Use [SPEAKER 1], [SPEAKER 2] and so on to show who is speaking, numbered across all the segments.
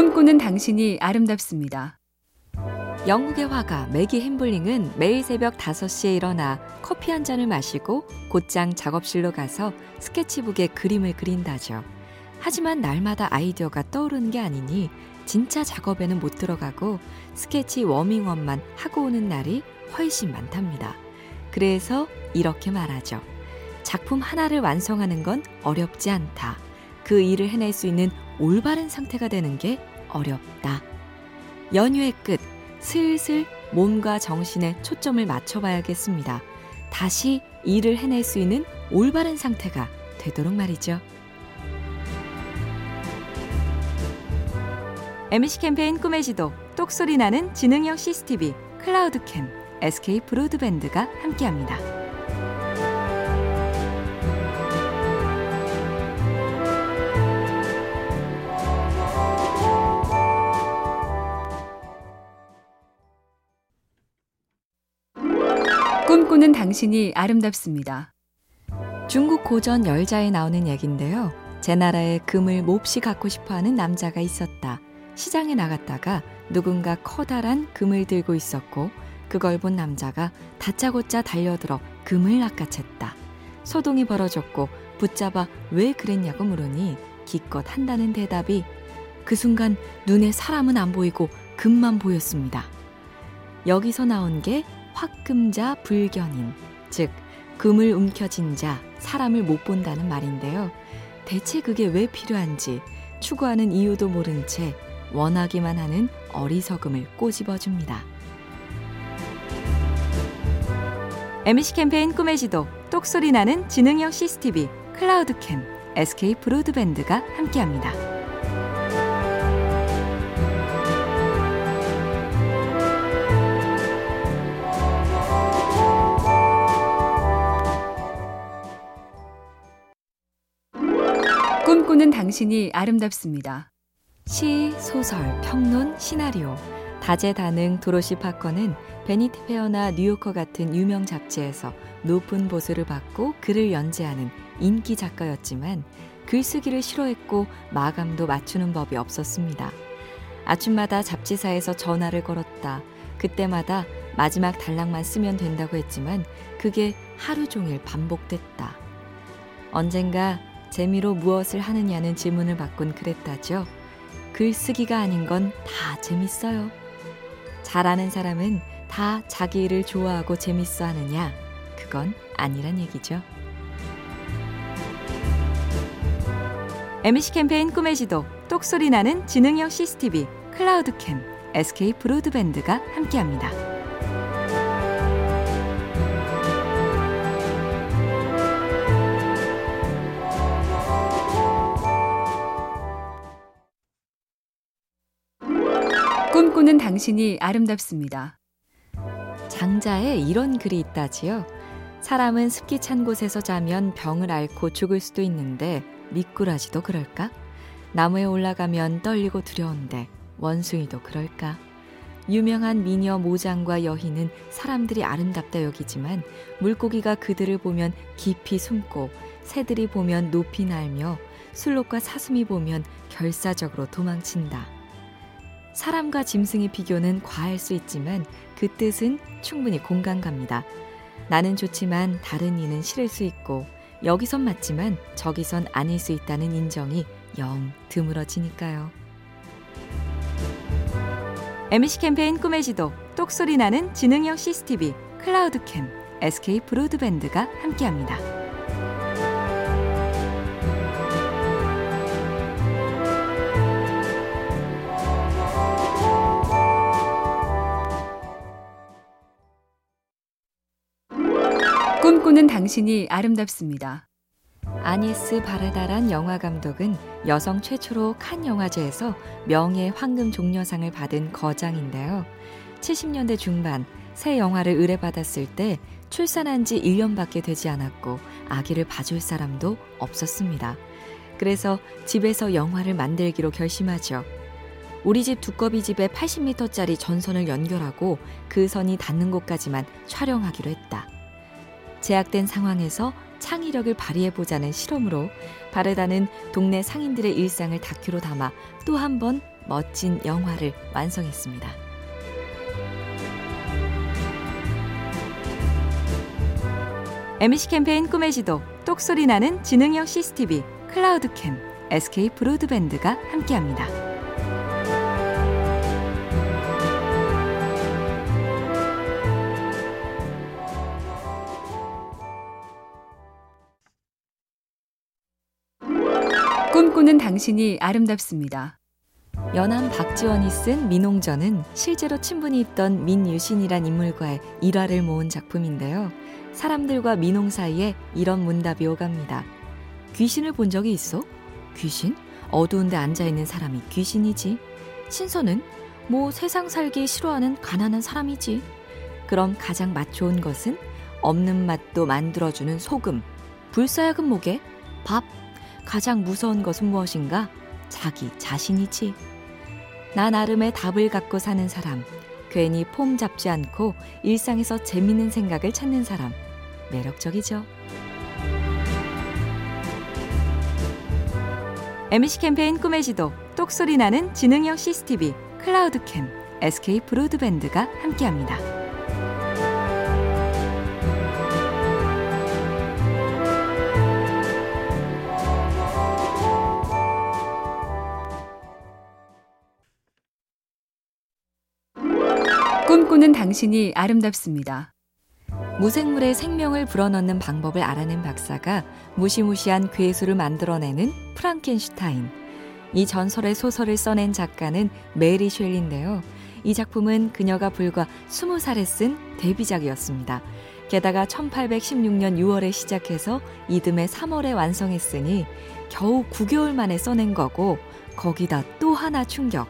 [SPEAKER 1] 꿈꾸는 당신이 아름답습니다.
[SPEAKER 2] 영국의 화가 매기 햄블링은 매일 새벽 5시에 일어나 커피 한 잔을 마시고 곧장 작업실로 가서 스케치북에 그림을 그린다죠. 하지만 날마다 아이디어가 떠오르는 게 아니니 진짜 작업에는 못 들어가고 스케치 워밍업만 하고 오는 날이 훨씬 많답니다. 그래서 이렇게 말하죠. 작품 하나를 완성하는 건 어렵지 않다. 그 일을 해낼 수 있는 올바른 상태가 되는 게 어렵다. 연휴의 끝, 슬슬 몸과 정신에 초점을 맞춰봐야겠습니다. 다시 일을 해낼 수 있는 올바른 상태가 되도록 말이죠. MC 캠페인 꿈의 지도, 똑소리 나는 지능형 CCTV, 클라우드캠, SK 브로드밴드가 함께합니다.
[SPEAKER 1] 꿈꾸는 당신이 아름답습니다.
[SPEAKER 2] 중국 고전 열자에 나오는 얘긴데요. 제 나라에 금을 몹시 갖고 싶어 하는 남자가 있었다. 시장에 나갔다가 누군가 커다란 금을 들고 있었고 그걸 본 남자가 다짜고짜 달려들어 금을 낚아챘다. 소동이 벌어졌고 붙잡아 왜 그랬냐고 물으니 기껏 한다는 대답이 그 순간 눈에 사람은 안 보이고 금만 보였습니다. 여기서 나온 게 확금자 불견인, 즉 금을 움켜쥔 자, 사람을 못 본다는 말인데요. 대체 그게 왜 필요한지 추구하는 이유도 모른 채 원하기만 하는 어리석음을 꼬집어 줍니다. MC 캠페인 꿈의 지도, 똑소리 나는 지능형 CCTV, 클라우드캠, SK 브로드밴드가 함께합니다.
[SPEAKER 1] 꿈꾸는 당신이 아름답습니다.
[SPEAKER 2] 시, 소설, 평론, 시나리오, 다재다능 도로시 파커는 베니티 페어나 뉴요커 같은 유명 잡지에서 높은 보수를 받고 글을 연재하는 인기 작가였지만 글쓰기를 싫어했고 마감도 맞추는 법이 없었습니다. 아침마다 잡지사에서 전화를 걸었다. 그때마다 마지막 단락만 쓰면 된다고 했지만 그게 하루 종일 반복됐다. 언젠가 재미로 무엇을 하느냐는 질문을 받곤 그랬다죠. 글쓰기가 아닌 건 다 재밌어요. 잘하는 사람은 다 자기 일을 좋아하고 재밌어 하느냐? 그건 아니란 얘기죠. MC 캠페인 꿈의 지도, 똑소리 나는 지능형 CCTV, 클라우드캠, SK 브로드밴드가 함께합니다.
[SPEAKER 1] 당신이 아름답습니다.
[SPEAKER 2] 장자에 이런 글이 있다지요. 사람은 습기 찬 곳에서 자면 병을 앓고 죽을 수도 있는데 미꾸라지도 그럴까? 나무에 올라가면 떨리고 두려운데 원숭이도 그럴까? 유명한 미녀 모장과 여희는 사람들이 아름답다 여기지만 물고기가 그들을 보면 깊이 숨고 새들이 보면 높이 날며 술록과 사슴이 보면 결사적으로 도망친다. 사람과 짐승의 비교는 과할 수 있지만 그 뜻은 충분히 공감 갑니다. 나는 좋지만 다른 이는 싫을 수 있고 여기선 맞지만 저기선 아닐 수 있다는 인정이 영 드물어지니까요. MC 캠페인 꿈의 지도, 똑소리 나는 지능형 CCTV, 클라우드캠, SK 브로드밴드가 함께합니다.
[SPEAKER 1] 꿈꾸는 당신이 아름답습니다.
[SPEAKER 2] 아니스 바르다란 영화 감독은 여성 최초로 칸 영화제에서 명예 황금 종려상을 받은 거장인데요. 70년대 중반 새 영화를 의뢰받았을 때 출산한 지 1년밖에 되지 않았고 아기를 봐줄 사람도 없었습니다. 그래서 집에서 영화를 만들기로 결심하죠. 우리 집 두꺼비 집에 80m짜리 전선을 연결하고 그 선이 닿는 곳까지만 촬영하기로 했다. 제약된 상황에서 창의력을 발휘해보자는 실험으로 바르다는 동네 상인들의 일상을 다큐로 담아 또 한 번 멋진 영화를 완성했습니다. MC 캠페인 꿈의 지도 똑소리 나는 지능형 CCTV 클라우드캠 SK 브로드밴드가 함께합니다.
[SPEAKER 1] 꿈꾸는 당신이 아름답습니다.
[SPEAKER 2] 연암 박지원이 쓴 민홍전은 실제로 친분이 있던 민유신이란 인물과의 일화를 모은 작품인데요. 사람들과 민홍 사이에 이런 문답이 오갑니다. 귀신을 본 적이 있어? 귀신? 어두운데 앉아있는 사람이 귀신이지. 신선은? 뭐 세상 살기 싫어하는 가난한 사람이지. 그럼 가장 맛 좋은 것은 없는 맛도 만들어주는 소금. 불사약은 뭐게? 밥. 가장 무서운 것은 무엇인가? 자기 자신이지. 나 나름의 답을 갖고 사는 사람. 괜히 폼 잡지 않고 일상에서 재밌는 생각을 찾는 사람. 매력적이죠. MC 캠페인 꿈의 지도, 똑소리 나는 지능형 CCTV, 클라우드캠, SK 브로드밴드가 함께합니다.
[SPEAKER 1] 꿈꾸는 당신이 아름답습니다.
[SPEAKER 2] 무생물의 생명을 불어넣는 방법을 알아낸 박사가 무시무시한 괴수를 만들어내는 프랑켄슈타인. 이 전설의 소설을 써낸 작가는 메리 쉘리인데요. 이 작품은 그녀가 불과 20살에 쓴 데뷔작이었습니다. 게다가 1816년 6월에 시작해서 이듬해 3월에 완성했으니 겨우 9개월 만에 써낸 거고 거기다 또 하나 충격.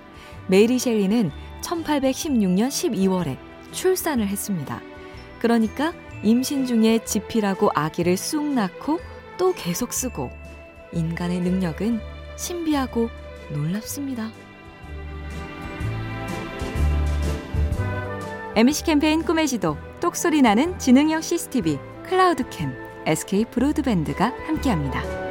[SPEAKER 2] 메리 셸리는 1816년 12월에 출산을 했습니다. 그러니까 임신 중에 지피라고 아기를 쑥 낳고 또 계속 쓰고 인간의 능력은 신비하고 놀랍습니다. MC 캠페인 꿈의 지도 똑소리 나는 지능형 CCTV 클라우드캠 SK 브로드밴드가 함께합니다.